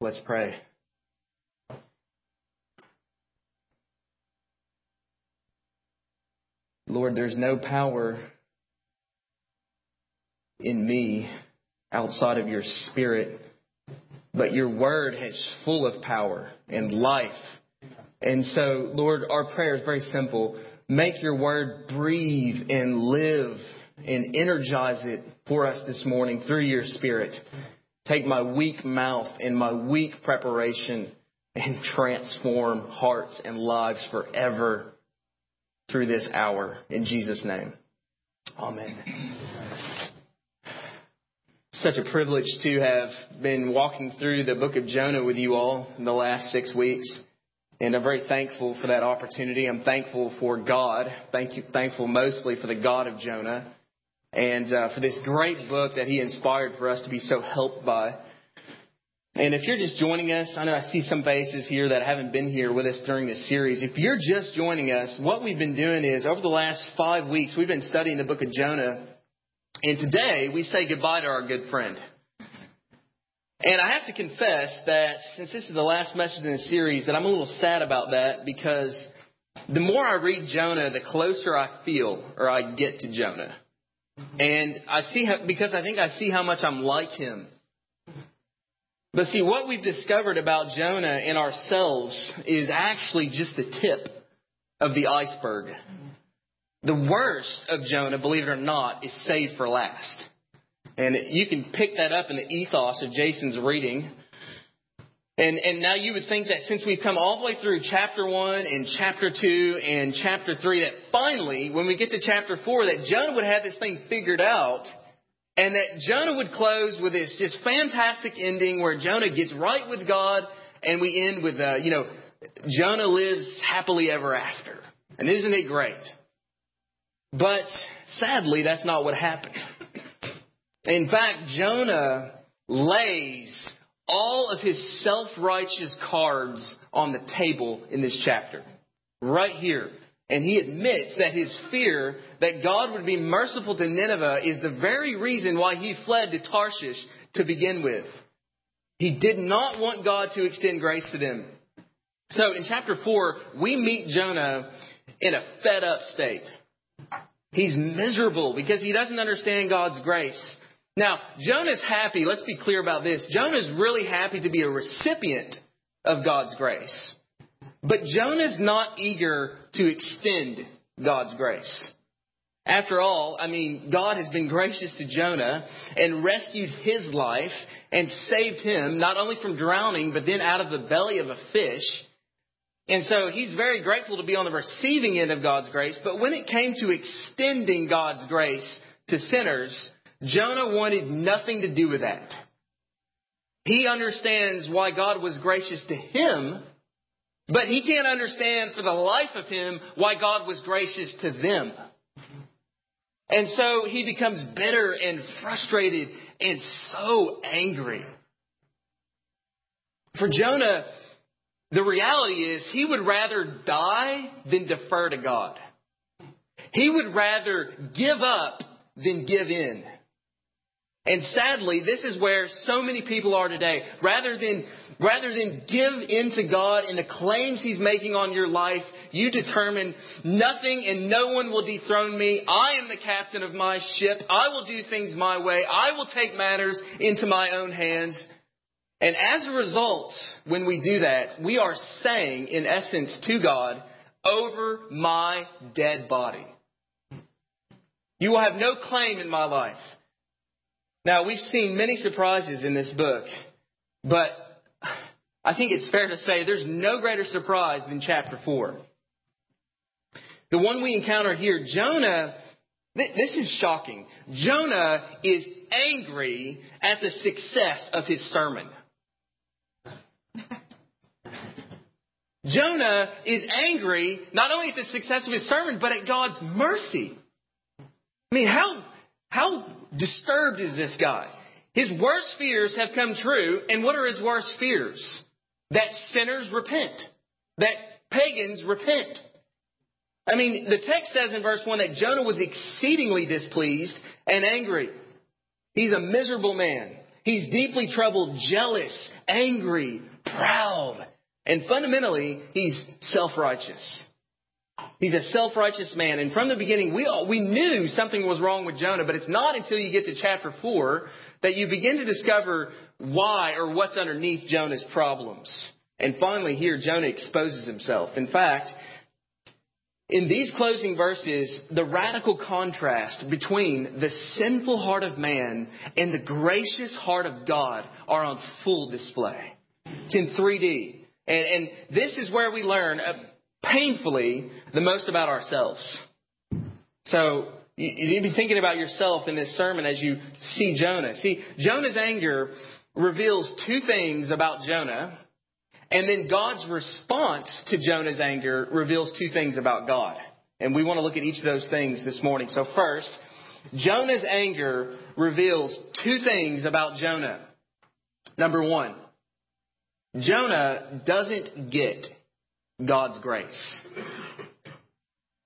Let's pray. Lord, there's no power in me outside of your spirit, but your word is full of power and life. And so, Lord, our prayer is very simple. Make your word breathe and live and energize it for us this morning through your spirit. Take my weak mouth and my weak preparation and transform hearts and lives forever through this hour. In Jesus' name. Amen. Such a privilege to have been walking through the book of Jonah with you all in the last six weeks. And I'm very thankful for that opportunity. I'm thankful for God. Thank you, thankful mostly for the God of Jonah and uh, for this great book that he inspired for us to be so helped by. And if you're just joining us, I know I see some faces here that haven't been here with us during this series. If you're just joining us, what we've been doing is over the last five weeks, we've been studying the book of Jonah. And today we say goodbye to our good friend. And I have to confess that since this is the last message in the series, that I'm a little sad about that because the more I read Jonah, the closer I feel or I get to Jonah. And I see how, because I think I see how much I'm like him. But see, what we've discovered about Jonah and ourselves is actually just the tip of the iceberg. The worst of Jonah, believe it or not, is saved for last. And you can pick that up in the ethos of Jason's reading. And, and now you would think that since we've come all the way through chapter 1 and chapter 2 and chapter 3, that finally, when we get to chapter 4, that Jonah would have this thing figured out and that Jonah would close with this just fantastic ending where Jonah gets right with God and we end with, uh, you know, Jonah lives happily ever after. And isn't it great? But sadly, that's not what happened. In fact, Jonah lays all of his self-righteous cards on the table in this chapter. Right here. And he admits that his fear that God would be merciful to Nineveh is the very reason why he fled to Tarshish to begin with. He did not want God to extend grace to them. So in chapter 4, we meet Jonah in a fed up state. He's miserable because he doesn't understand God's grace. Now, Jonah's happy. Let's be clear about this. Jonah's really happy to be a recipient of God's grace. But Jonah's not eager to extend God's grace. After all, I mean, God has been gracious to Jonah and rescued his life and saved him not only from drowning, but then out of the belly of a fish. And so he's very grateful to be on the receiving end of God's grace. But when it came to extending God's grace to sinners, Jonah wanted nothing to do with that. He understands why God was gracious to him, but he can't understand for the life of him why God was gracious to them. And so he becomes bitter and frustrated and so angry. For Jonah, the reality is he would rather die than defer to God. He would rather give up than give in. And sadly, this is where so many people are today. Rather than, rather than give in to God and the claims He's making on your life, you determine nothing and no one will dethrone me. I am the captain of my ship. I will do things my way. I will take matters into my own hands. And as a result, when we do that, we are saying, in essence, to God, over my dead body. You will have no claim in my life. Now, we've seen many surprises in this book, but I think it's fair to say there's no greater surprise than chapter 4. The one we encounter here, Jonah, this is shocking. Jonah is angry at the success of his sermon. Jonah is angry not only at the success of his sermon, but at God's mercy. I mean, how, how disturbed is this guy? His worst fears have come true, and what are his worst fears? That sinners repent, that pagans repent. I mean, the text says in verse 1 that Jonah was exceedingly displeased and angry. He's a miserable man. He's deeply troubled, jealous, angry, proud, and fundamentally, he's self-righteous. He's a self-righteous man. And from the beginning, we, all, we knew something was wrong with Jonah, but it's not until you get to chapter 4 that you begin to discover why or what's underneath Jonah's problems. And finally, here, Jonah exposes himself. In fact, in these closing verses, the radical contrast between the sinful heart of man and the gracious heart of God are on full display. It's in 3D. And, and this is where we learn painfully the most about ourselves. So you, need to be thinking about yourself in this sermon as you see Jonah. See, Jonah's anger reveals two things about Jonah and then God's response to Jonah's anger reveals two things about God. And we want to look at each of those things this morning. So first, Jonah's anger reveals two things about Jonah. Number one, Jonah doesn't get God's grace.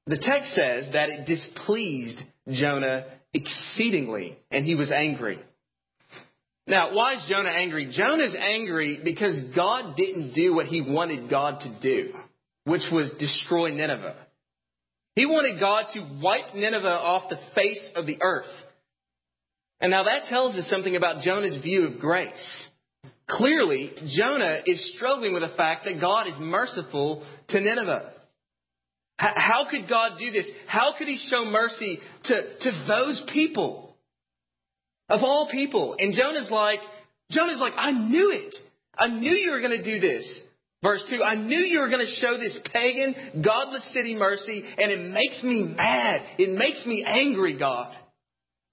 The text says that it displeased Jonah exceedingly, and he was angry. Now, why is Jonah angry? Jonah's angry because God didn't do what he wanted God to do, which was destroy Nineveh. He wanted God to wipe Nineveh off the face of the earth. And now that tells us something about Jonah's view of grace. Clearly, Jonah is struggling with the fact that God is merciful to Nineveh. How could God do this? How could he show mercy to, to those people? Of all people. And Jonah's like, Jonah's like, I knew it. I knew you were going to do this. Verse 2, I knew you were going to show this pagan, godless city mercy, and it makes me mad. It makes me angry, God.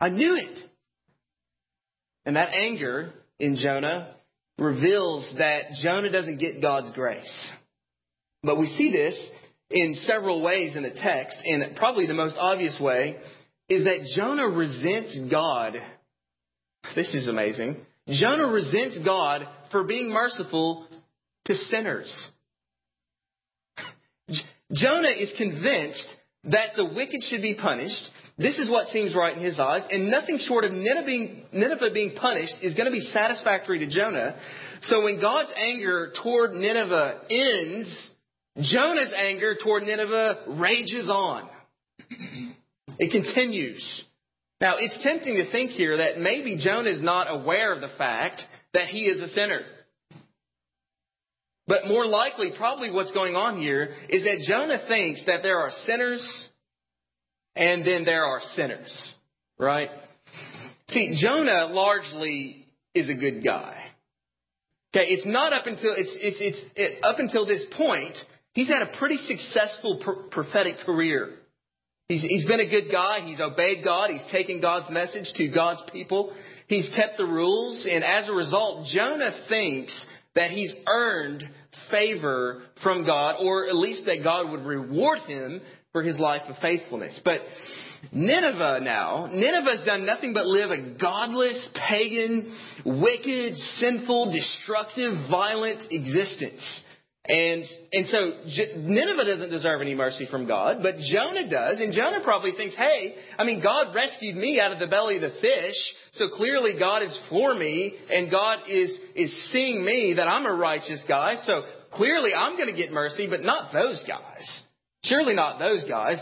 I knew it. And that anger in Jonah reveals that Jonah doesn't get God's grace. But we see this in several ways in the text, and probably the most obvious way is that Jonah resents God this is amazing. Jonah resents God for being merciful to sinners. Jonah is convinced that the wicked should be punished. This is what seems right in his eyes, and nothing short of Nineveh being, Nineveh being punished is going to be satisfactory to Jonah. So when God's anger toward Nineveh ends, Jonah's anger toward Nineveh rages on. It continues. Now, it's tempting to think here that maybe Jonah is not aware of the fact that he is a sinner. But more likely, probably what's going on here is that Jonah thinks that there are sinners and then there are sinners, right? See, Jonah largely is a good guy. Okay, it's not up until it's it's it's it, up until this point. He's had a pretty successful prophetic career. He's, he's been a good guy. He's obeyed God. He's taken God's message to God's people. He's kept the rules. And as a result, Jonah thinks that he's earned favor from God, or at least that God would reward him for his life of faithfulness. But Nineveh now, Nineveh's done nothing but live a godless, pagan, wicked, sinful, destructive, violent existence. And, and so Nineveh doesn't deserve any mercy from God, but Jonah does. And Jonah probably thinks, hey, I mean, God rescued me out of the belly of the fish, so clearly God is for me, and God is, is seeing me that I'm a righteous guy, so clearly I'm going to get mercy, but not those guys. Surely not those guys.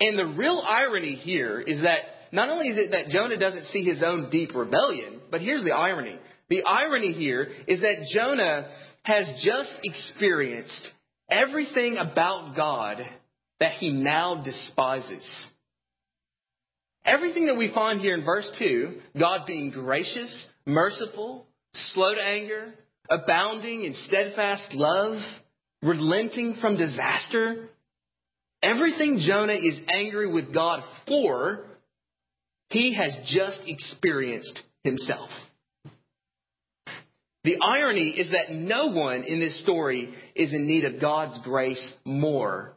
And the real irony here is that not only is it that Jonah doesn't see his own deep rebellion, but here's the irony. The irony here is that Jonah has just experienced everything about God that he now despises. Everything that we find here in verse 2, God being gracious, merciful, slow to anger, abounding in steadfast love, relenting from disaster, everything Jonah is angry with God for, he has just experienced himself. The irony is that no one in this story is in need of God's grace more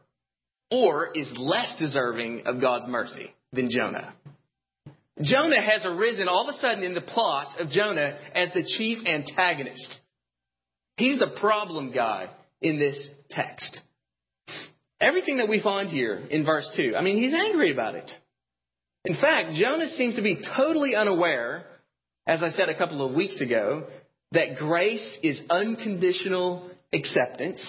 or is less deserving of God's mercy than Jonah. Jonah has arisen all of a sudden in the plot of Jonah as the chief antagonist. He's the problem guy in this text. Everything that we find here in verse 2, I mean, he's angry about it. In fact, Jonah seems to be totally unaware as I said a couple of weeks ago, that grace is unconditional acceptance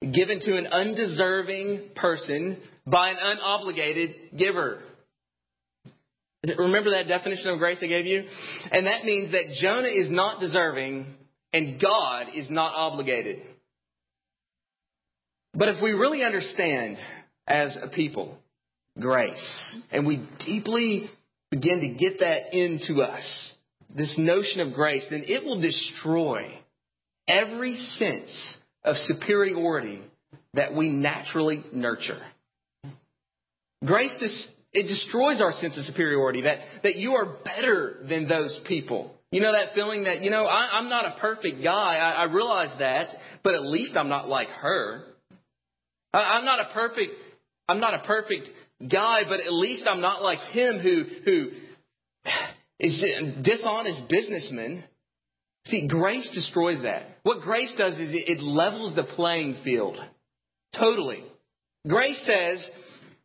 given to an undeserving person by an unobligated giver. Remember that definition of grace I gave you? And that means that Jonah is not deserving and God is not obligated. But if we really understand as a people grace and we deeply begin to get that into us, this notion of grace, then it will destroy every sense of superiority that we naturally nurture. Grace, it destroys our sense of superiority, that, that you are better than those people. You know that feeling that, you know, I, am not a perfect guy. I, I, realize that, but at least I'm not like her. I'm not a perfect, I'm not a perfect guy, but at least I'm not like him who, who is a dishonest businessman. See, grace destroys that. What grace does is it levels the playing field. Totally. Grace says,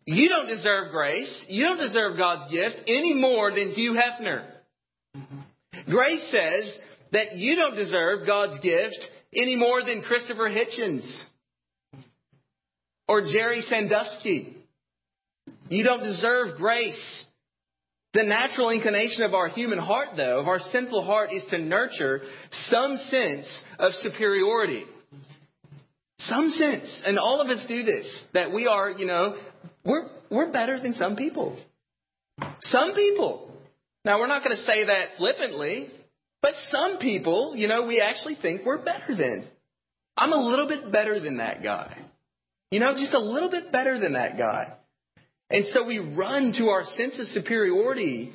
you don't deserve grace. You don't deserve God's gift any more than Hugh Hefner. Grace says that you don't deserve God's gift any more than Christopher Hitchens or Jerry Sandusky. You don't deserve grace. The natural inclination of our human heart, though, of our sinful heart, is to nurture some sense of superiority. Some sense. And all of us do this. That we are, you know, we're, we're better than some people. Some people. Now, we're not going to say that flippantly, but some people, you know, we actually think we're better than. I'm a little bit better than that guy. You know, just a little bit better than that guy. And so we run to our sense of superiority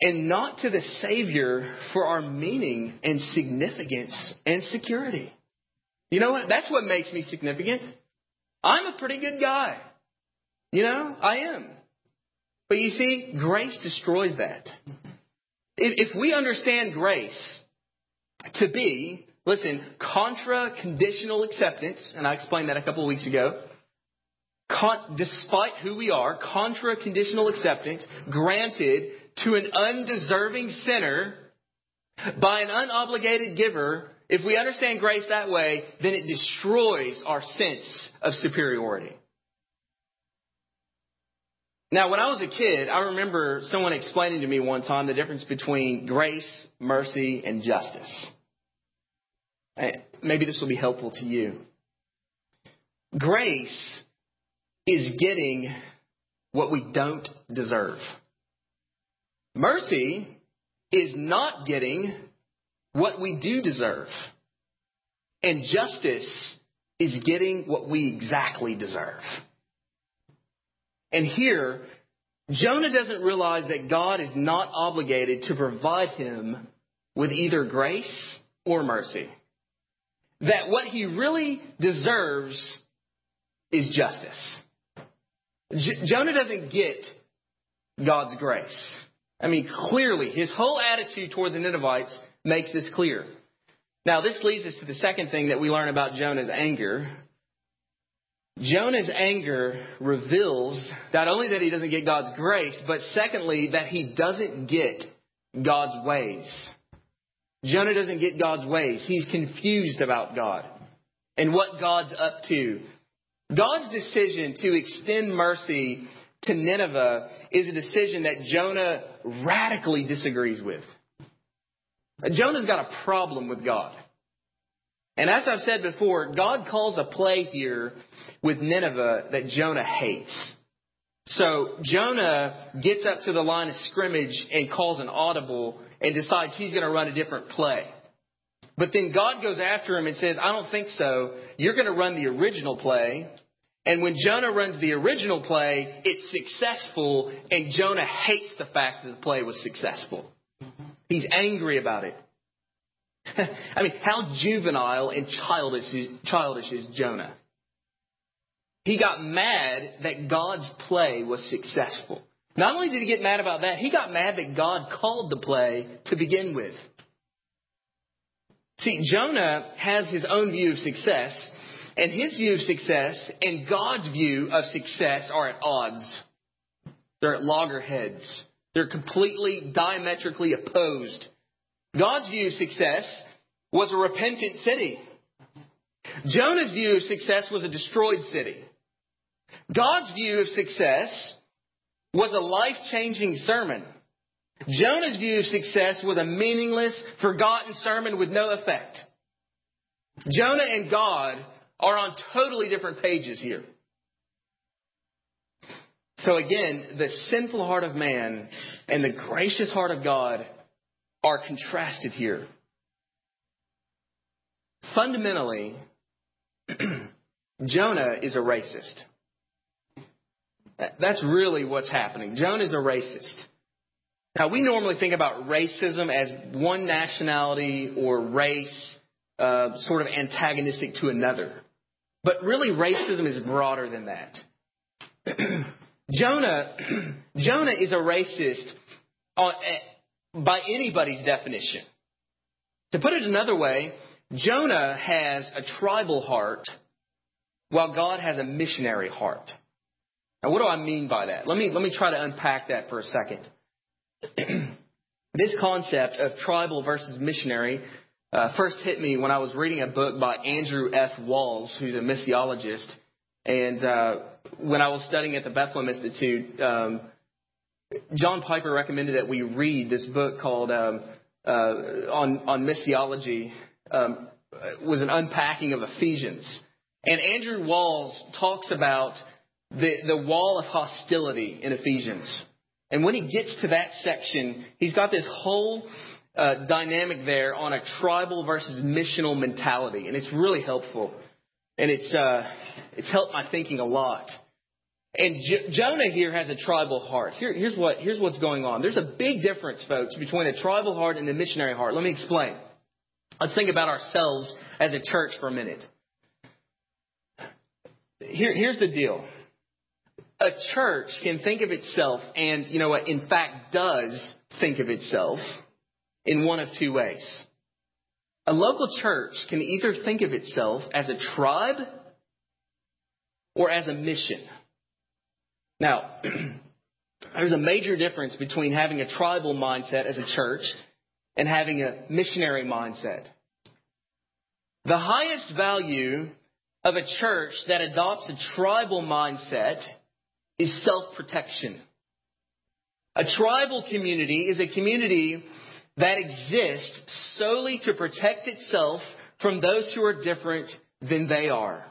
and not to the Savior for our meaning and significance and security. You know what? That's what makes me significant. I'm a pretty good guy. You know, I am. But you see, grace destroys that. If, we understand grace to be, listen, contra conditional acceptance, and I explained that a couple of weeks ago, con- despite who we are, contra conditional acceptance granted to an undeserving sinner by an unobligated giver, if we understand grace that way, then it destroys our sense of superiority. Now, when I was a kid, I remember someone explaining to me one time the difference between grace, mercy, and justice. Maybe this will be helpful to you. Grace is getting what we don't deserve. Mercy is not getting what we do deserve. And justice is getting what we exactly deserve. And here, Jonah doesn't realize that God is not obligated to provide him with either grace or mercy. That what he really deserves is justice. J- Jonah doesn't get God's grace. I mean, clearly, his whole attitude toward the Ninevites makes this clear. Now, this leads us to the second thing that we learn about Jonah's anger. Jonah's anger reveals not only that he doesn't get God's grace, but secondly, that he doesn't get God's ways. Jonah doesn't get God's ways. He's confused about God and what God's up to. God's decision to extend mercy to Nineveh is a decision that Jonah radically disagrees with. Jonah's got a problem with God. And as I've said before, God calls a play here with Nineveh that Jonah hates. So Jonah gets up to the line of scrimmage and calls an audible and decides he's going to run a different play. But then God goes after him and says, I don't think so. You're going to run the original play. And when Jonah runs the original play, it's successful, and Jonah hates the fact that the play was successful. He's angry about it. I mean, how juvenile and childish is, childish is Jonah? He got mad that God's play was successful. Not only did he get mad about that, he got mad that God called the play to begin with. See, Jonah has his own view of success, and his view of success and God's view of success are at odds. They're at loggerheads. They're completely diametrically opposed. God's view of success was a repentant city. Jonah's view of success was a destroyed city. God's view of success was a life changing sermon. Jonah's view of success was a meaningless, forgotten sermon with no effect. Jonah and God are on totally different pages here. So again, the sinful heart of man and the gracious heart of God are contrasted here. Fundamentally, Jonah is a racist. That's really what's happening. Jonah is a racist. Now, we normally think about racism as one nationality or race uh, sort of antagonistic to another. But really, racism is broader than that. Jonah, Jonah is a racist on, uh, by anybody's definition. To put it another way, Jonah has a tribal heart while God has a missionary heart. Now, what do I mean by that? Let me, let me try to unpack that for a second. this concept of tribal versus missionary uh, first hit me when I was reading a book by Andrew F. Walls, who's a missiologist. And uh, when I was studying at the Bethlehem Institute, um, John Piper recommended that we read this book called um, uh, on on missiology. Um, was an unpacking of Ephesians, and Andrew Walls talks about the the wall of hostility in Ephesians. And when he gets to that section, he's got this whole uh, dynamic there on a tribal versus missional mentality, and it's really helpful. And it's uh, it's helped my thinking a lot. And Jonah here has a tribal heart. Here, here's what here's what's going on. There's a big difference, folks, between a tribal heart and a missionary heart. Let me explain. Let's think about ourselves as a church for a minute. Here, here's the deal. A church can think of itself, and you know what, in fact does think of itself in one of two ways. A local church can either think of itself as a tribe or as a mission. Now, there's a major difference between having a tribal mindset as a church and having a missionary mindset. The highest value of a church that adopts a tribal mindset is self protection. A tribal community is a community that exists solely to protect itself from those who are different than they are.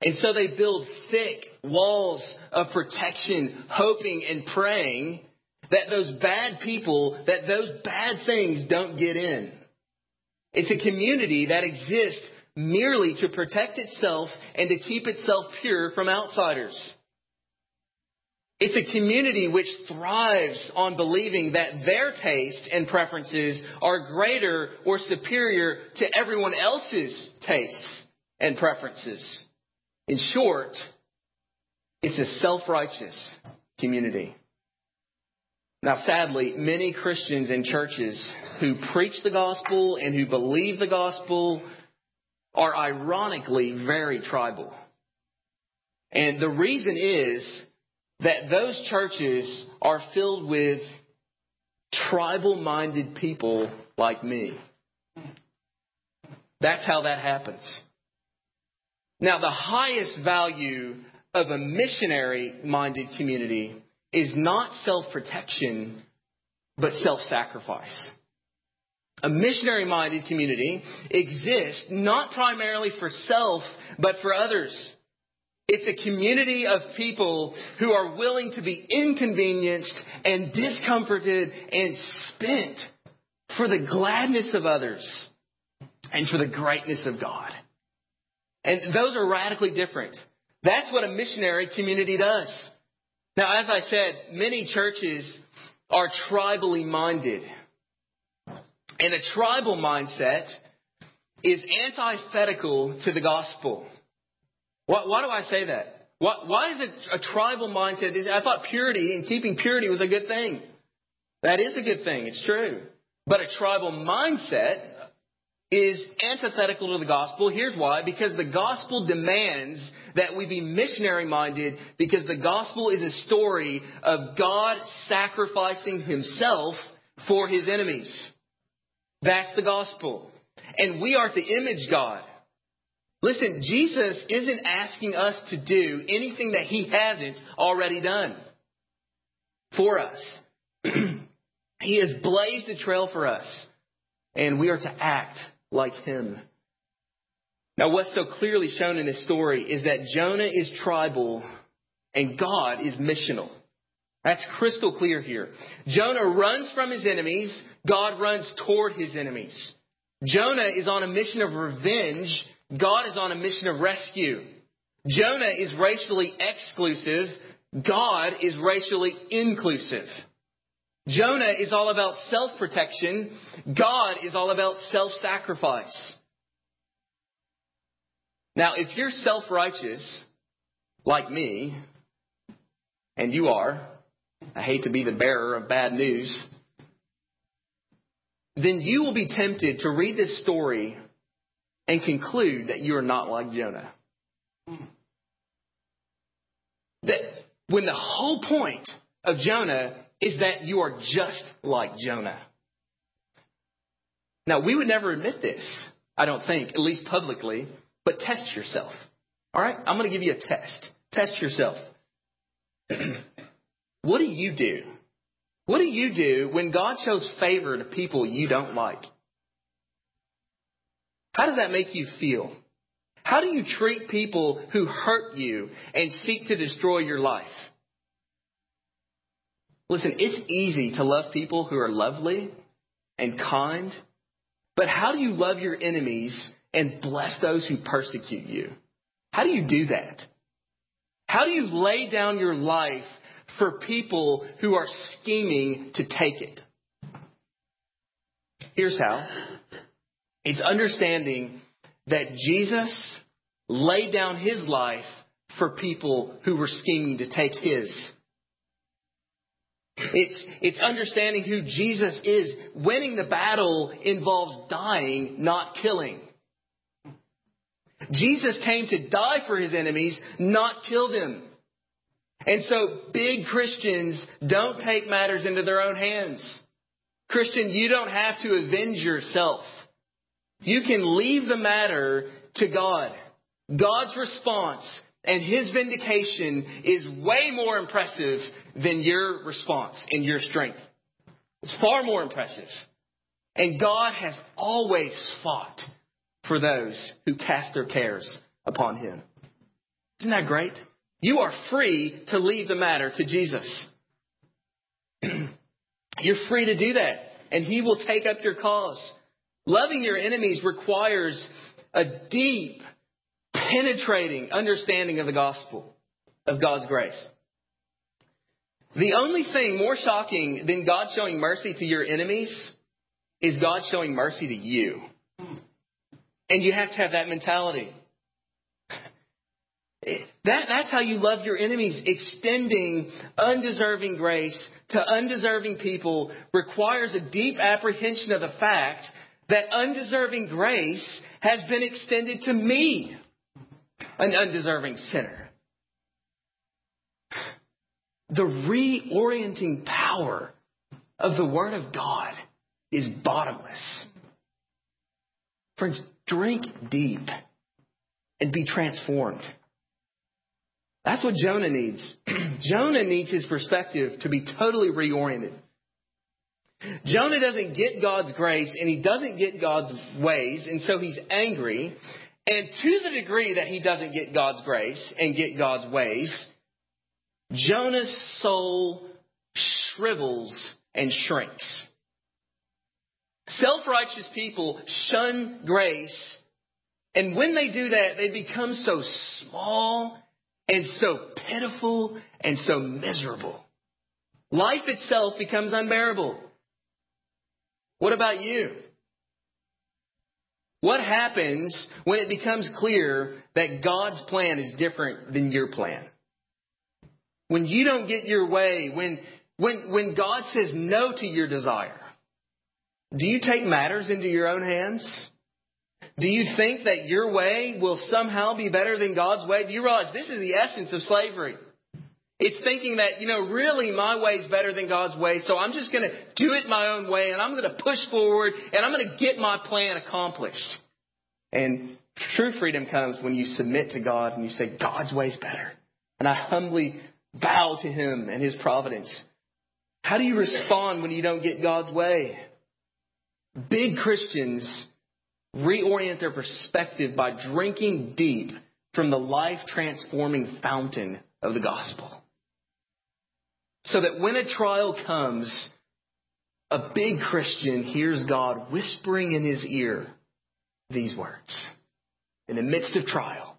And so they build thick walls of protection, hoping and praying that those bad people, that those bad things don't get in. It's a community that exists merely to protect itself and to keep itself pure from outsiders. It's a community which thrives on believing that their taste and preferences are greater or superior to everyone else's tastes and preferences. In short, it's a self-righteous community. Now, sadly, many Christians and churches who preach the gospel and who believe the gospel are ironically very tribal. And the reason is that those churches are filled with tribal minded people like me. That's how that happens. Now, the highest value of a missionary minded community is not self protection, but self sacrifice. A missionary minded community exists not primarily for self, but for others. It's a community of people who are willing to be inconvenienced and discomforted and spent for the gladness of others and for the greatness of God. And those are radically different. That's what a missionary community does. Now, as I said, many churches are tribally minded. And a tribal mindset is antithetical to the gospel. Why, why do I say that? Why, why is it a tribal mindset? I thought purity and keeping purity was a good thing. That is a good thing. It's true. But a tribal mindset is antithetical to the gospel. Here's why. Because the gospel demands that we be missionary minded because the gospel is a story of God sacrificing himself for his enemies. That's the gospel. And we are to image God. Listen, Jesus isn't asking us to do anything that he hasn't already done for us. he has blazed a trail for us, and we are to act like him. Now, what's so clearly shown in this story is that Jonah is tribal and God is missional. That's crystal clear here. Jonah runs from his enemies, God runs toward his enemies. Jonah is on a mission of revenge, God is on a mission of rescue. Jonah is racially exclusive, God is racially inclusive. Jonah is all about self protection. God is all about self sacrifice. Now, if you're self righteous, like me, and you are, I hate to be the bearer of bad news, then you will be tempted to read this story and conclude that you are not like Jonah. That when the whole point of Jonah is that you are just like Jonah. Now, we would never admit this, I don't think, at least publicly, but test yourself. All right? I'm going to give you a test. Test yourself. what do you do? What do you do when God shows favor to people you don't like? How does that make you feel? How do you treat people who hurt you and seek to destroy your life? Listen, it's easy to love people who are lovely and kind, but how do you love your enemies and bless those who persecute you? How do you do that? How do you lay down your life for people who are scheming to take it? Here's how. It's understanding that Jesus laid down his life for people who were scheming to take his. It's, it's understanding who Jesus is. Winning the battle involves dying, not killing. Jesus came to die for his enemies, not kill them. And so big Christians don't take matters into their own hands. Christian, you don't have to avenge yourself. You can leave the matter to God. God's response and his vindication is way more impressive than your response and your strength. It's far more impressive. And God has always fought for those who cast their cares upon him. Isn't that great? You are free to leave the matter to Jesus. You're free to do that, and he will take up your cause. Loving your enemies requires a deep penetrating understanding of the gospel, of God's grace. The only thing more shocking than God showing mercy to your enemies is God showing mercy to you. And you have to have that mentality. That, that's how you love your enemies. Extending undeserving grace to undeserving people requires a deep apprehension of the fact that undeserving grace has been extended to me an undeserving sinner. The reorienting power of the Word of God is bottomless. Friends, drink deep and be transformed. That's what Jonah needs. Jonah needs his perspective to be totally reoriented. Jonah doesn't get God's grace and he doesn't get God's ways, and so he's angry and to the degree that he doesn't get God's grace and get God's ways, Jonah's soul shrivels and shrinks. Self righteous people shun grace, and when they do that, they become so small and so pitiful and so miserable. Life itself becomes unbearable. What about you? What happens when it becomes clear that God's plan is different than your plan? When you don't get your way, when, when, when God says no to your desire, do you take matters into your own hands? Do you think that your way will somehow be better than God's way? Do you realize this is the essence of slavery? It's thinking that, you know, really my way is better than God's way, so I'm just going to do it my own way and I'm going to push forward and I'm going to get my plan accomplished. And true freedom comes when you submit to God and you say, God's way is better. And I humbly bow to Him and His providence. How do you respond when you don't get God's way? Big Christians reorient their perspective by drinking deep from the life transforming fountain of the gospel. So that when a trial comes, a big Christian hears God whispering in his ear these words in the midst of trial.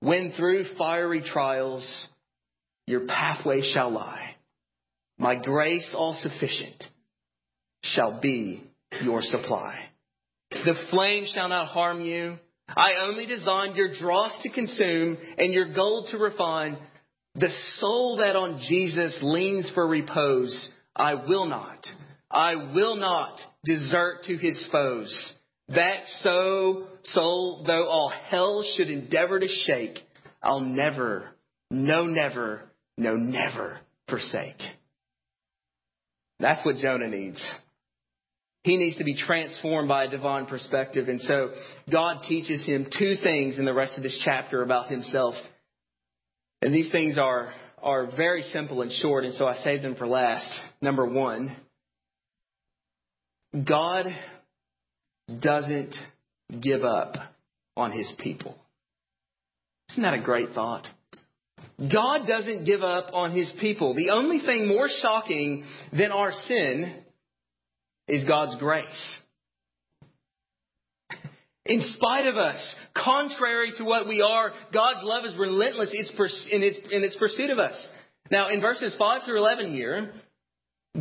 When through fiery trials your pathway shall lie, my grace all sufficient shall be your supply. The flame shall not harm you. I only designed your dross to consume and your gold to refine. The soul that on Jesus leans for repose, I will not, I will not desert to his foes. That so soul, though all hell should endeavor to shake, I'll never, no never, no never forsake. That's what Jonah needs. He needs to be transformed by a divine perspective. And so God teaches him two things in the rest of this chapter about himself. And these things are, are very simple and short, and so I saved them for last. Number one, God doesn't give up on his people. Isn't that a great thought? God doesn't give up on his people. The only thing more shocking than our sin is God's grace. In spite of us, contrary to what we are, God's love is relentless in its, pursuit of us. Now, in verses 5 through 11 here,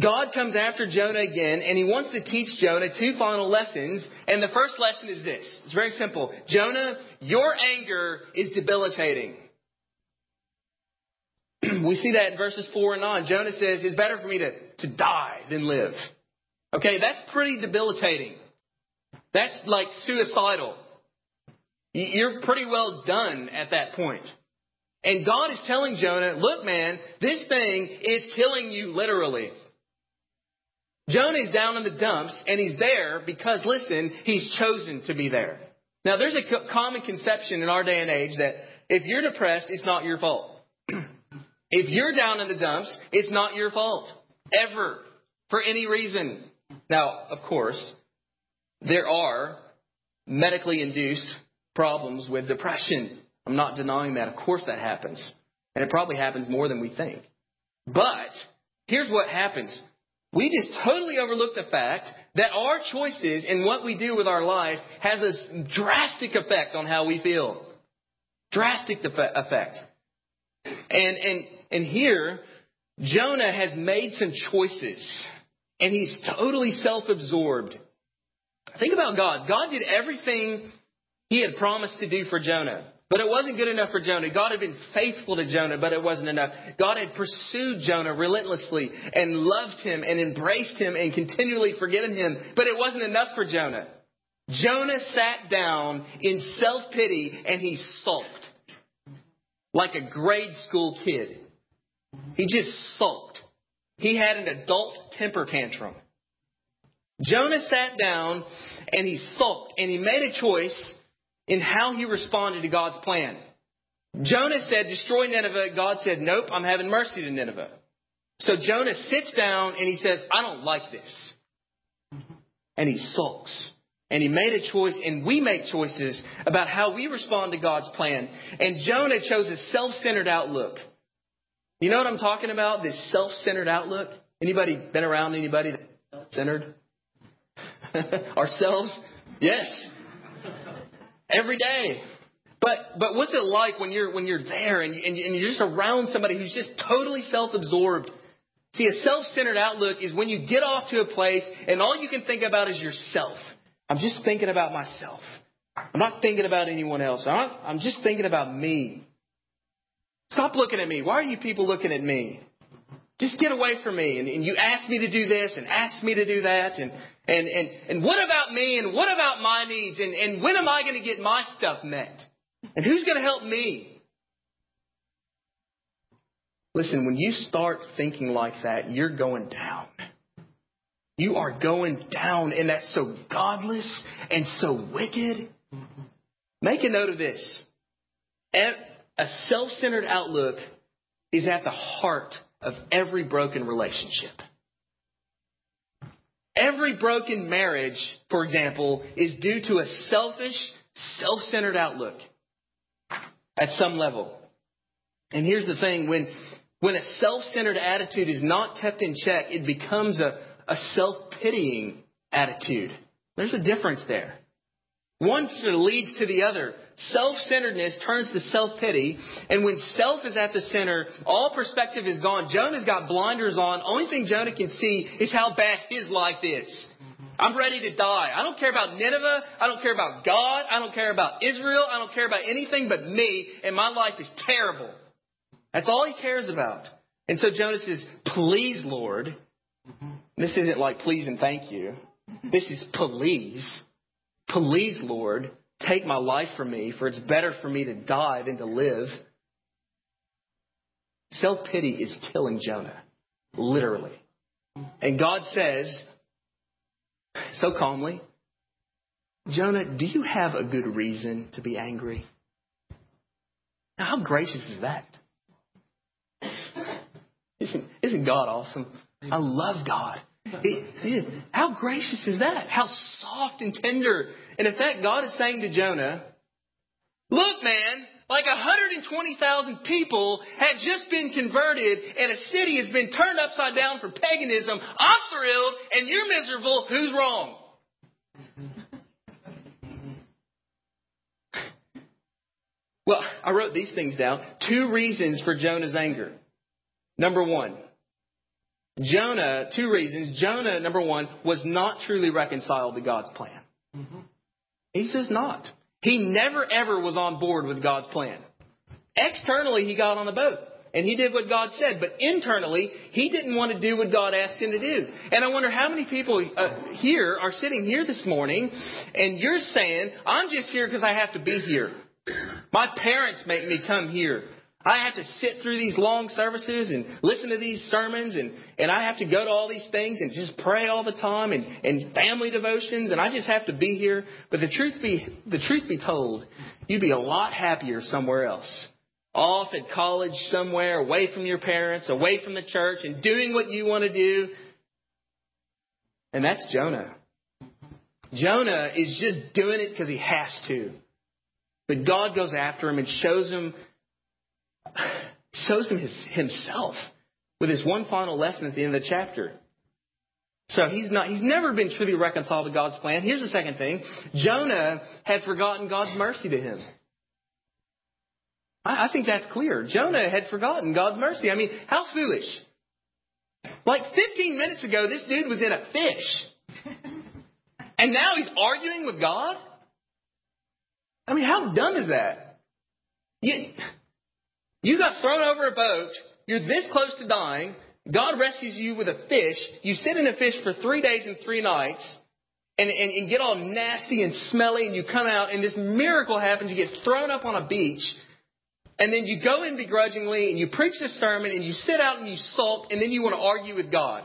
God comes after Jonah again, and he wants to teach Jonah two final lessons. And the first lesson is this it's very simple Jonah, your anger is debilitating. we see that in verses 4 and 9. Jonah says, It's better for me to, to die than live. Okay, that's pretty debilitating. That's like suicidal. You're pretty well done at that point. And God is telling Jonah, look, man, this thing is killing you literally. Jonah is down in the dumps, and he's there because, listen, he's chosen to be there. Now, there's a common conception in our day and age that if you're depressed, it's not your fault. if you're down in the dumps, it's not your fault. Ever. For any reason. Now, of course, there are medically induced problems with depression. I'm not denying that. Of course that happens. And it probably happens more than we think. But here's what happens. We just totally overlook the fact that our choices and what we do with our life has a drastic effect on how we feel. Drastic effect. And, and, and here, Jonah has made some choices and he's totally self absorbed. Think about God. God did everything he had promised to do for Jonah. But it wasn't good enough for Jonah. God had been faithful to Jonah, but it wasn't enough. God had pursued Jonah relentlessly and loved him and embraced him and continually forgiven him, but it wasn't enough for Jonah. Jonah sat down in self pity and he sulked like a grade school kid. He just sulked. He had an adult temper tantrum. Jonah sat down and he sulked and he made a choice in how he responded to God's plan. Jonah said, destroy Nineveh. God said, nope, I'm having mercy to Nineveh. So Jonah sits down and he says, I don't like this. And he sulks. And he made a choice, and we make choices about how we respond to God's plan. And Jonah chose a self-centered outlook. You know what I'm talking about? This self-centered outlook? Anybody been around anybody that's self-centered? Ourselves? Yes every day. But but what's it like when you're when you're there and, and, and you're just around somebody who's just totally self-absorbed? See, a self-centered outlook is when you get off to a place and all you can think about is yourself. I'm just thinking about myself. I'm not thinking about anyone else. I'm, not, I'm just thinking about me. Stop looking at me. Why are you people looking at me? Just get away from me. And, and you ask me to do this and ask me to do that. And, and, and, and what about me? And what about my needs? And, and when am I going to get my stuff met? And who's going to help me? Listen, when you start thinking like that, you're going down. You are going down, and that's so godless and so wicked. Make a note of this. A self centered outlook is at the heart of every broken relationship. Every broken marriage, for example, is due to a selfish, self centered outlook at some level. And here's the thing when, when a self centered attitude is not kept in check, it becomes a, a self pitying attitude. There's a difference there. One sort leads to the other. Self centeredness turns to self pity, and when self is at the center, all perspective is gone. Jonah's got blinders on. Only thing Jonah can see is how bad his life is. I'm ready to die. I don't care about Nineveh. I don't care about God. I don't care about Israel. I don't care about anything but me, and my life is terrible. That's all he cares about. And so Jonah says, Please, Lord. This isn't like please and thank you. This is please. Please, Lord, take my life from me, for it's better for me to die than to live. Self pity is killing Jonah, literally. And God says, so calmly, Jonah, do you have a good reason to be angry? Now, how gracious is that? Isn't, isn't God awesome? I love God. How gracious is that? How soft and tender. And in fact, God is saying to Jonah, Look, man, like 120,000 people had just been converted and a city has been turned upside down for paganism. I'm thrilled and you're miserable. Who's wrong? Well, I wrote these things down. Two reasons for Jonah's anger. Number one, Jonah, two reasons. Jonah, number one, was not truly reconciled to God's plan. Mm-hmm. He says not. He never ever was on board with God's plan. Externally, he got on the boat and he did what God said, but internally, he didn't want to do what God asked him to do. And I wonder how many people uh, here are sitting here this morning and you're saying, I'm just here because I have to be here. My parents make me come here. I have to sit through these long services and listen to these sermons and, and I have to go to all these things and just pray all the time and, and family devotions and I just have to be here. But the truth be, the truth be told, you'd be a lot happier somewhere else. Off at college somewhere, away from your parents, away from the church and doing what you want to do. And that's Jonah. Jonah is just doing it because he has to. But God goes after him and shows him shows him his, himself with his one final lesson at the end of the chapter. So he's not, he's never been truly reconciled to God's plan. Here's the second thing. Jonah had forgotten God's mercy to him. I, I think that's clear. Jonah had forgotten God's mercy. I mean, how foolish. Like 15 minutes ago, this dude was in a fish. And now he's arguing with God? I mean, how dumb is that? You, you got thrown over a boat. You're this close to dying. God rescues you with a fish. You sit in a fish for three days and three nights and, and, and get all nasty and smelly and you come out and this miracle happens. You get thrown up on a beach and then you go in begrudgingly and you preach this sermon and you sit out and you sulk and then you want to argue with God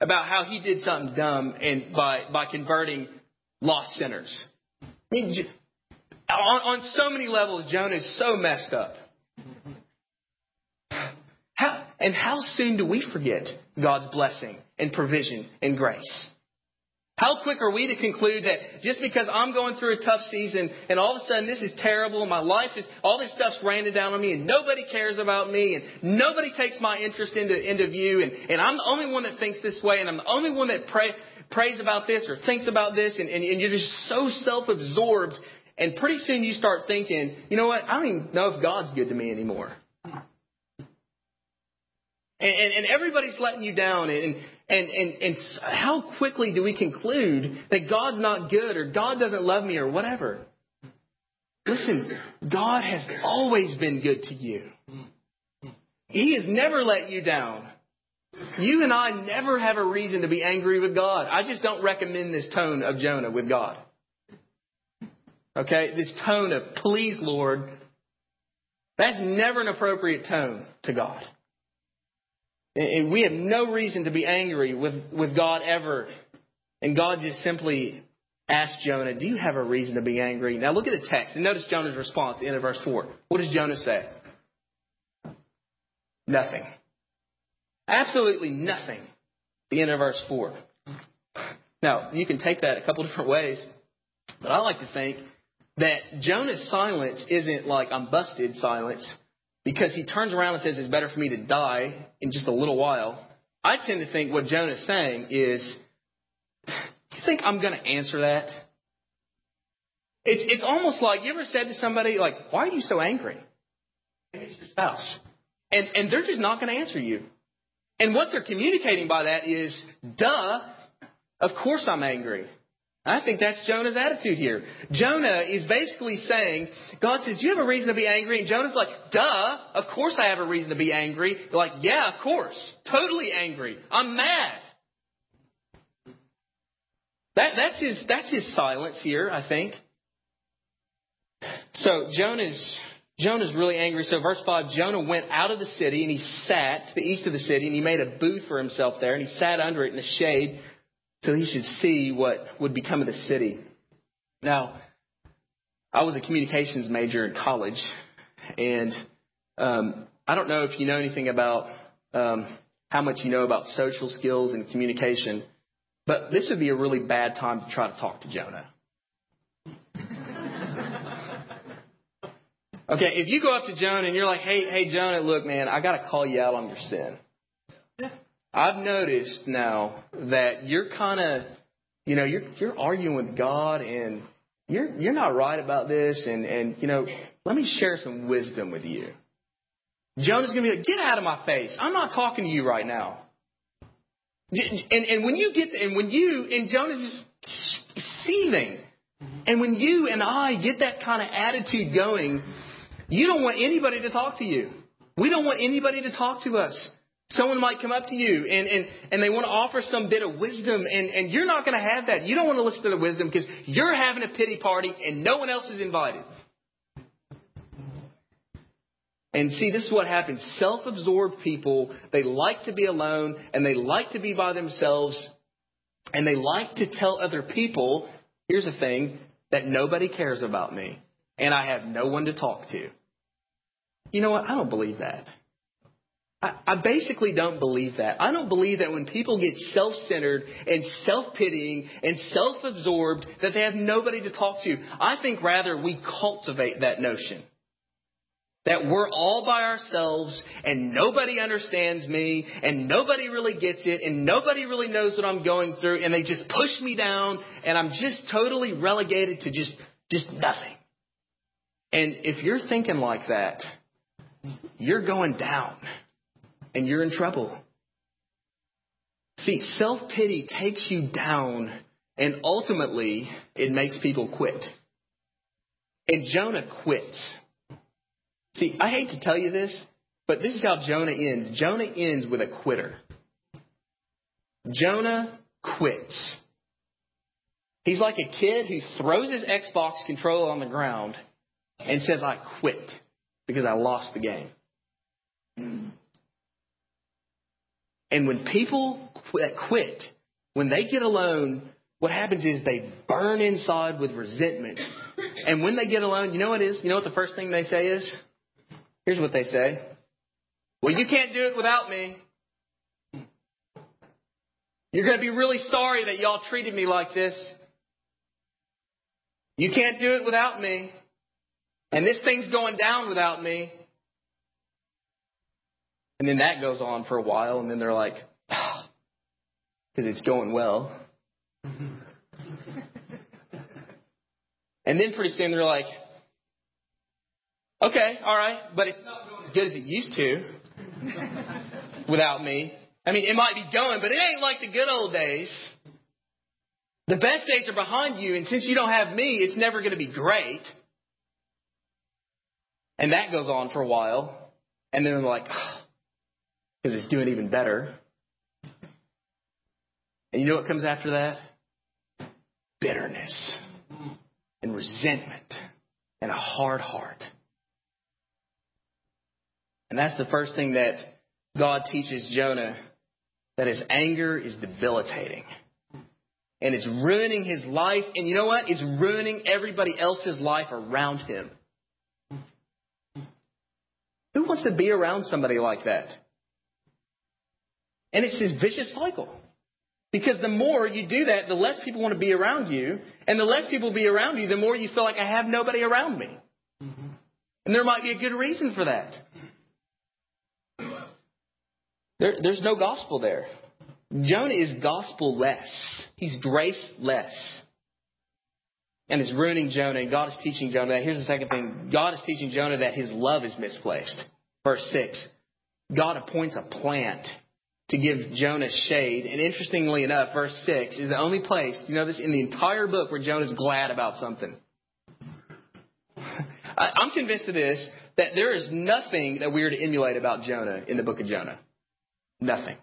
about how he did something dumb and by, by converting lost sinners. I mean, on, on so many levels, Jonah is so messed up. And how soon do we forget God's blessing and provision and grace? How quick are we to conclude that just because I'm going through a tough season and all of a sudden this is terrible, and my life is, all this stuff's raining down on me and nobody cares about me and nobody takes my interest into, into view and, and I'm the only one that thinks this way and I'm the only one that pray, prays about this or thinks about this and, and, and you're just so self-absorbed and pretty soon you start thinking, you know what, I don't even know if God's good to me anymore. And, and, and everybody's letting you down. And, and, and, and how quickly do we conclude that God's not good or God doesn't love me or whatever? Listen, God has always been good to you. He has never let you down. You and I never have a reason to be angry with God. I just don't recommend this tone of Jonah with God. Okay? This tone of, please, Lord. That's never an appropriate tone to God. And we have no reason to be angry with, with God ever. And God just simply asked Jonah, Do you have a reason to be angry? Now look at the text and notice Jonah's response at the end of verse 4. What does Jonah say? Nothing. Absolutely nothing. The end of verse 4. Now, you can take that a couple different ways, but I like to think that Jonah's silence isn't like I'm busted silence because he turns around and says it's better for me to die in just a little while. I tend to think what Jonah is saying is, you think I'm going to answer that? It's, it's almost like, you ever said to somebody, like, why are you so angry? It's your spouse. And, and they're just not going to answer you. And what they're communicating by that is, duh, of course I'm angry. I think that's Jonah's attitude here. Jonah is basically saying, God says, you have a reason to be angry. And Jonah's like, duh, of course I have a reason to be angry. They're like, yeah, of course. Totally angry. I'm mad. That, that's, his, that's his silence here, I think. So Jonah's Jonah's really angry. So, verse 5 Jonah went out of the city and he sat to the east of the city and he made a booth for himself there and he sat under it in the shade till he should see what would become of the city. Now, I was a communications major in college and um, I don't know if you know anything about um, how much you know about social skills and communication, but this would be a really bad time to try to talk to Jonah. Okay, if you go up to Jonah and you're like, hey, hey, Jonah, look, man, I got to call you out on your sin. I've noticed now that you're kind of, you know, you're you're arguing with God and you're you're not right about this, and and you know, let me share some wisdom with you. Jonah's gonna be like, get out of my face. I'm not talking to you right now. And and when you get and when you and Jonah's just seething, and when you and I get that kind of attitude going, you don't want anybody to talk to you. We don't want anybody to talk to us. Someone might come up to you and, and, and they want to offer some bit of wisdom, and, and you're not going to have that. You don't want to listen to the wisdom because you're having a pity party and no one else is invited. And see, this is what happens. Self absorbed people, they like to be alone and they like to be by themselves and they like to tell other people, here's the thing, that nobody cares about me and I have no one to talk to. You know what? I don't believe that. I, basically don't believe that. I don't believe that when people get self centered and self pitying and self absorbed, that they have nobody to talk to. I think rather we cultivate that notion. That we're all by ourselves and nobody understands me and nobody really gets it and nobody really knows what I'm going through and they just push me down and I'm just totally relegated to just, just nothing. And if you're thinking like that, you're going down and you're in trouble. See, self pity takes you down and ultimately it makes people quit. And Jonah quits. See, I hate to tell you this, but this is how Jonah ends. Jonah ends with a quitter. Jonah quits. He's like a kid who throws his Xbox controller on the ground and says, I quit because I lost the game. And when people quit, when they get alone, what happens is they burn inside with resentment. And when they get alone, you know what is? You know what the first thing they say is? Here's what they say. Well, you can't do it without me. You're going to be really sorry that y'all treated me like this. You can't do it without me. And this thing's going down without me. And then that goes on for a while, and then they're like, because ah, it's going well. and then pretty soon they're like, okay, all right, but it's not going as good as it used to without me. I mean, it might be going, but it ain't like the good old days. The best days are behind you, and since you don't have me, it's never going to be great. And that goes on for a while. And then they're like, because it's doing even better. And you know what comes after that? Bitterness and resentment and a hard heart. And that's the first thing that God teaches Jonah that his anger is debilitating. And it's ruining his life. And you know what? It's ruining everybody else's life around him. Who wants to be around somebody like that? And it's this vicious cycle. Because the more you do that, the less people want to be around you. And the less people be around you, the more you feel like I have nobody around me. Mm-hmm. And there might be a good reason for that. There, there's no gospel there. Jonah is gospel less. He's grace less. And it's ruining Jonah, and God is teaching Jonah that. Here's the second thing God is teaching Jonah that his love is misplaced. Verse 6 God appoints a plant to give Jonah shade. And interestingly enough, verse 6 is the only place, you know this, in the entire book where Jonah's glad about something. I'm convinced of this, that there is nothing that we are to emulate about Jonah in the book of Jonah. Nothing.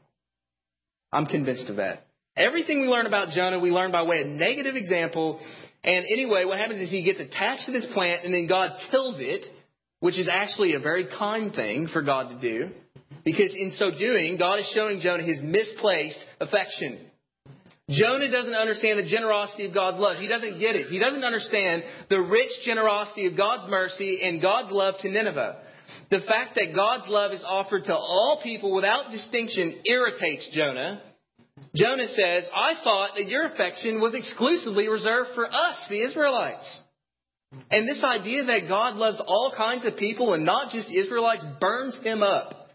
I'm convinced of that. Everything we learn about Jonah, we learn by way of negative example. And anyway, what happens is he gets attached to this plant and then God kills it, which is actually a very kind thing for God to do. Because in so doing, God is showing Jonah his misplaced affection. Jonah doesn't understand the generosity of God's love. He doesn't get it. He doesn't understand the rich generosity of God's mercy and God's love to Nineveh. The fact that God's love is offered to all people without distinction irritates Jonah. Jonah says, I thought that your affection was exclusively reserved for us, the Israelites. And this idea that God loves all kinds of people and not just Israelites burns him up.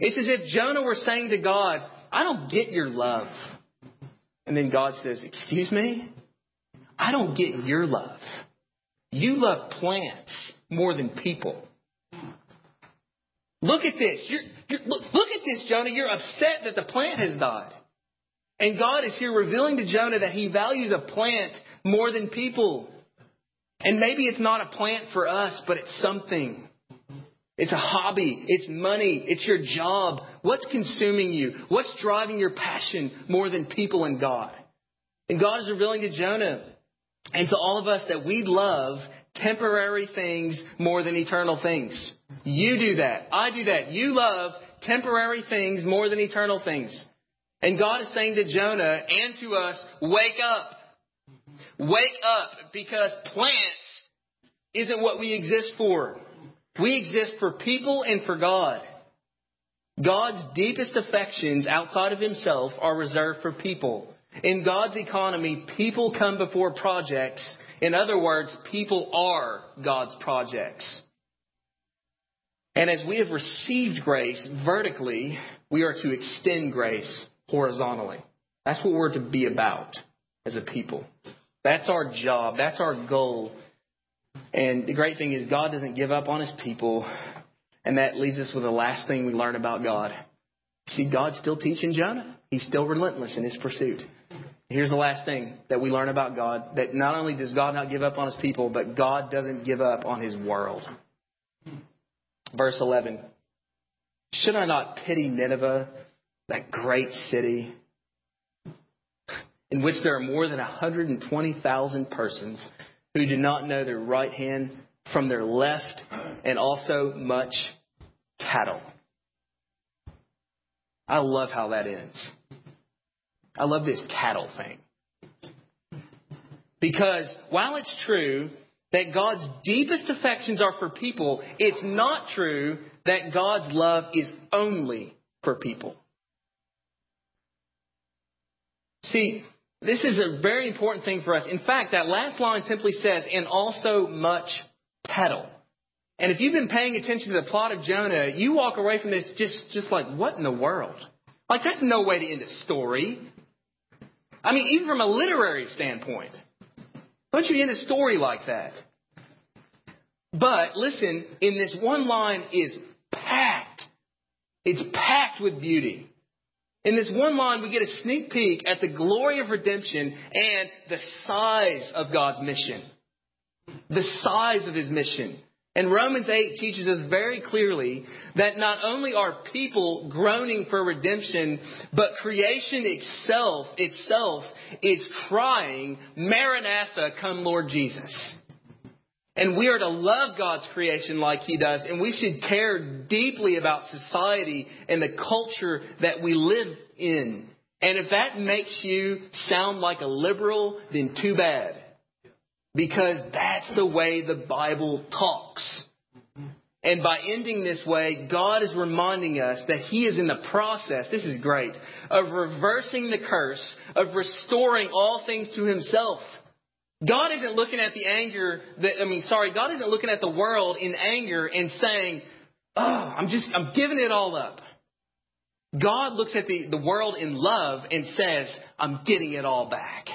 It's as if Jonah were saying to God, I don't get your love. And then God says, Excuse me? I don't get your love. You love plants more than people. Look at this. You're, you're, look, look at this, Jonah. You're upset that the plant has died. And God is here revealing to Jonah that he values a plant more than people. And maybe it's not a plant for us, but it's something. It's a hobby. It's money. It's your job. What's consuming you? What's driving your passion more than people and God? And God is revealing to Jonah and to all of us that we love temporary things more than eternal things. You do that. I do that. You love temporary things more than eternal things. And God is saying to Jonah and to us, wake up. Wake up because plants isn't what we exist for. We exist for people and for God. God's deepest affections outside of himself are reserved for people. In God's economy, people come before projects. In other words, people are God's projects. And as we have received grace vertically, we are to extend grace horizontally. That's what we're to be about as a people. That's our job. That's our goal. And the great thing is, God doesn't give up on his people. And that leaves us with the last thing we learn about God. See, God's still teaching Jonah. He's still relentless in his pursuit. Here's the last thing that we learn about God that not only does God not give up on his people, but God doesn't give up on his world. Verse 11 Should I not pity Nineveh, that great city, in which there are more than 120,000 persons who do not know their right hand from their left, and also much cattle? I love how that ends. I love this cattle thing. Because while it's true that God's deepest affections are for people, it's not true that God's love is only for people. See, this is a very important thing for us. In fact, that last line simply says, and also much cattle. And if you've been paying attention to the plot of Jonah, you walk away from this just, just like, what in the world? Like, that's no way to end a story. I mean, even from a literary standpoint. Don't you end a story like that? But listen, in this one line is packed. It's packed with beauty. In this one line, we get a sneak peek at the glory of redemption and the size of God's mission. The size of his mission. And Romans 8 teaches us very clearly that not only are people groaning for redemption, but creation itself, itself is crying, Maranatha, come Lord Jesus. And we are to love God's creation like He does, and we should care deeply about society and the culture that we live in. And if that makes you sound like a liberal, then too bad. Because that's the way the Bible talks. And by ending this way, God is reminding us that He is in the process, this is great, of reversing the curse, of restoring all things to Himself. God isn't looking at the anger that, I mean, sorry, God isn't looking at the world in anger and saying, oh, I'm just, I'm giving it all up. God looks at the, the world in love and says, I'm getting it all back.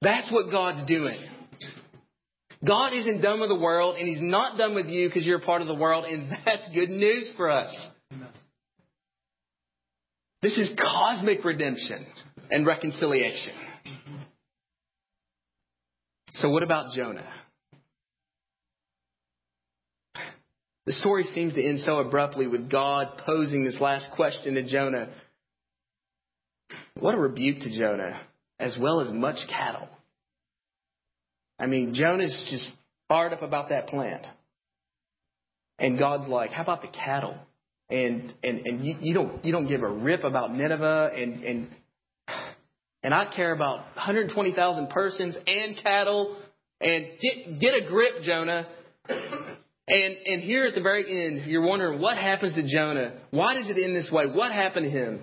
That's what God's doing. God isn't done with the world, and He's not done with you because you're a part of the world, and that's good news for us. This is cosmic redemption and reconciliation. So, what about Jonah? The story seems to end so abruptly with God posing this last question to Jonah. What a rebuke to Jonah, as well as much cattle. I mean, Jonah's just fired up about that plant. And God's like, how about the cattle? And and and you, you don't you don't give a rip about Nineveh and and and I care about 120,000 persons and cattle. And get, get a grip, Jonah. And, and here at the very end, you're wondering what happens to Jonah? Why does it end this way? What happened to him?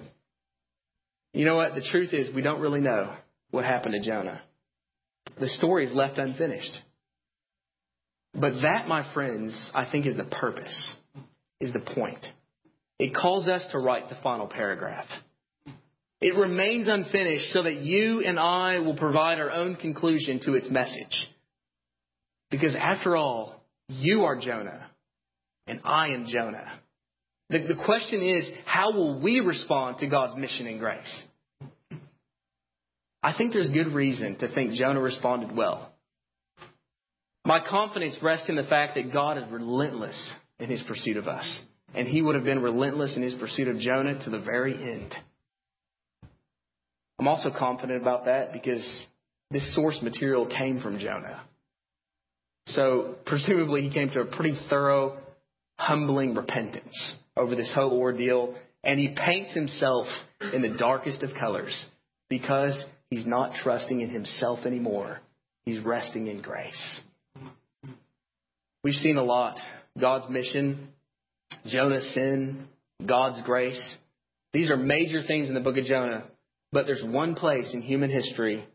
You know what? The truth is, we don't really know what happened to Jonah. The story is left unfinished. But that, my friends, I think is the purpose, is the point. It calls us to write the final paragraph. It remains unfinished so that you and I will provide our own conclusion to its message. Because after all, you are Jonah and I am Jonah. The, the question is, how will we respond to God's mission and grace? I think there's good reason to think Jonah responded well. My confidence rests in the fact that God is relentless in his pursuit of us. And he would have been relentless in his pursuit of Jonah to the very end. I'm also confident about that because this source material came from Jonah. So presumably he came to a pretty thorough, humbling repentance over this whole ordeal. And he paints himself in the darkest of colors because he's not trusting in himself anymore. He's resting in grace. We've seen a lot. God's mission, Jonah's sin, God's grace. These are major things in the book of Jonah. But there's one place in human history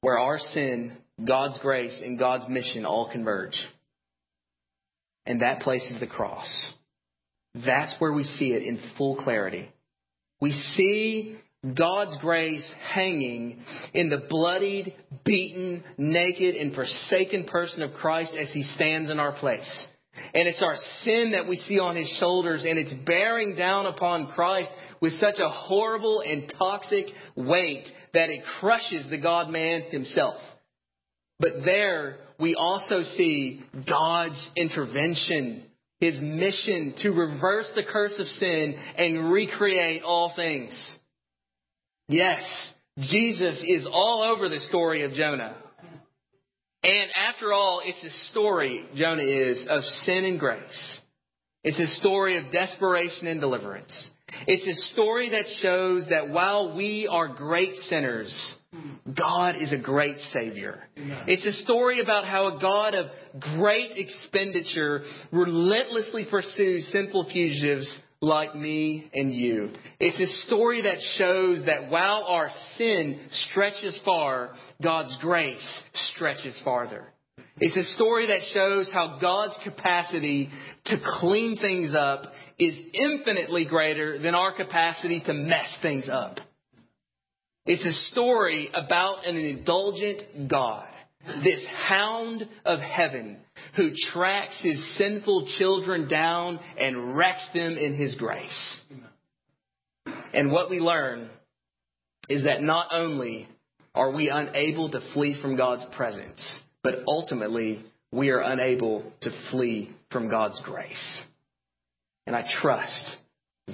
where our sin, God's grace, and God's mission all converge. And that place is the cross. That's where we see it in full clarity. We see God's grace hanging in the bloodied, beaten, naked, and forsaken person of Christ as he stands in our place. And it's our sin that we see on his shoulders, and it's bearing down upon Christ with such a horrible and toxic weight that it crushes the God man himself. But there we also see God's intervention, his mission to reverse the curse of sin and recreate all things. Yes, Jesus is all over the story of Jonah. And after all, it's a story, Jonah is, of sin and grace. It's a story of desperation and deliverance. It's a story that shows that while we are great sinners, God is a great Savior. It's a story about how a God of great expenditure relentlessly pursues sinful fugitives like me and you. It's a story that shows that while our sin stretches far, God's grace stretches farther. It's a story that shows how God's capacity to clean things up is infinitely greater than our capacity to mess things up. It's a story about an indulgent God, this hound of heaven who tracks his sinful children down and wrecks them in his grace. And what we learn is that not only are we unable to flee from God's presence, but ultimately we are unable to flee from God's grace. And I trust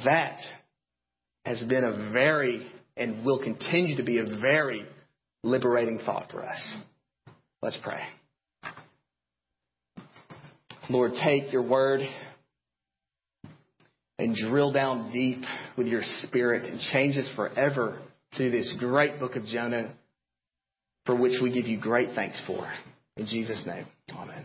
that has been a very and will continue to be a very liberating thought for us. Let's pray. Lord, take your word and drill down deep with your spirit and change us forever through this great book of Jonah for which we give you great thanks for. In Jesus' name, amen.